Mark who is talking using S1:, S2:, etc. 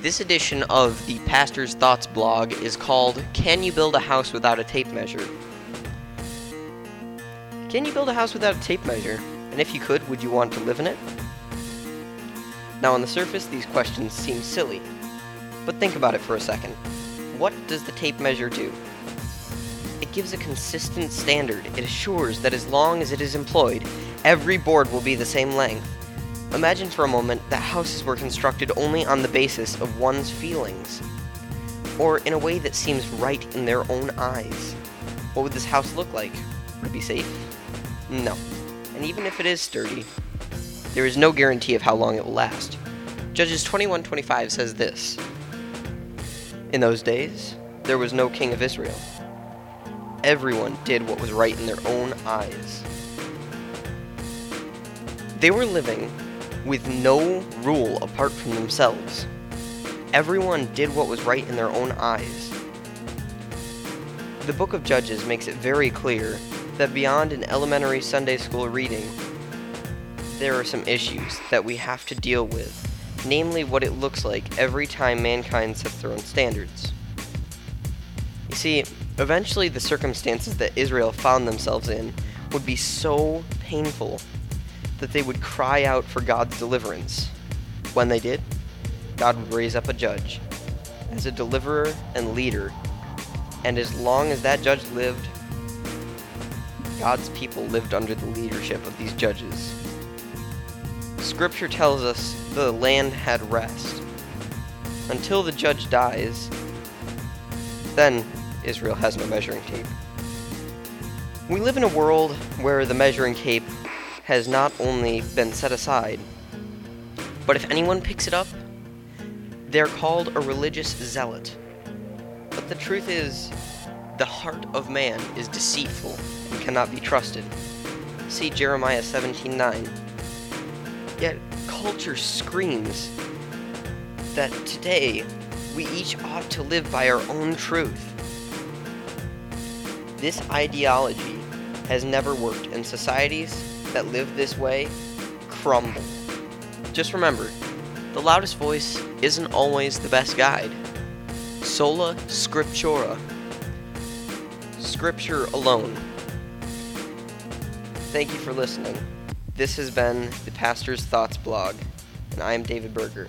S1: This edition of the Pastor's Thoughts blog is called Can You Build a House Without a Tape Measure? Can you build a house without a tape measure? And if you could, would you want to live in it? Now, on the surface, these questions seem silly. But think about it for a second. What does the tape measure do? It gives a consistent standard. It assures that as long as it is employed, every board will be the same length. Imagine for a moment that houses were constructed only on the basis of one's feelings, or in a way that seems right in their own eyes. What would this house look like? Would it be safe? No. And even if it is sturdy, there is no guarantee of how long it will last. Judges 21:25 says this: In those days, there was no king of Israel. Everyone did what was right in their own eyes. They were living with no rule apart from themselves. Everyone did what was right in their own eyes. The book of Judges makes it very clear that beyond an elementary Sunday school reading, there are some issues that we have to deal with, namely what it looks like every time mankind sets their own standards. You see, eventually the circumstances that Israel found themselves in would be so painful that they would cry out for God's deliverance. When they did, God would raise up a judge as a deliverer and leader, and as long as that judge lived, God's people lived under the leadership of these judges. Scripture tells us the land had rest. Until the judge dies, then Israel has no measuring tape. We live in a world where the measuring tape has not only been set aside, but if anyone picks it up, they're called a religious zealot. But the truth is, the heart of man is deceitful and cannot be trusted. See Jeremiah 17:9. Yet culture screams that today we each ought to live by our own truth. This ideology has never worked, in societies that live this way crumble. Just remember, the loudest voice isn't always the best guide. Sola scriptura. Scripture alone. Thank you for listening. This has been the Pastor's Thoughts blog, and I am David Berger.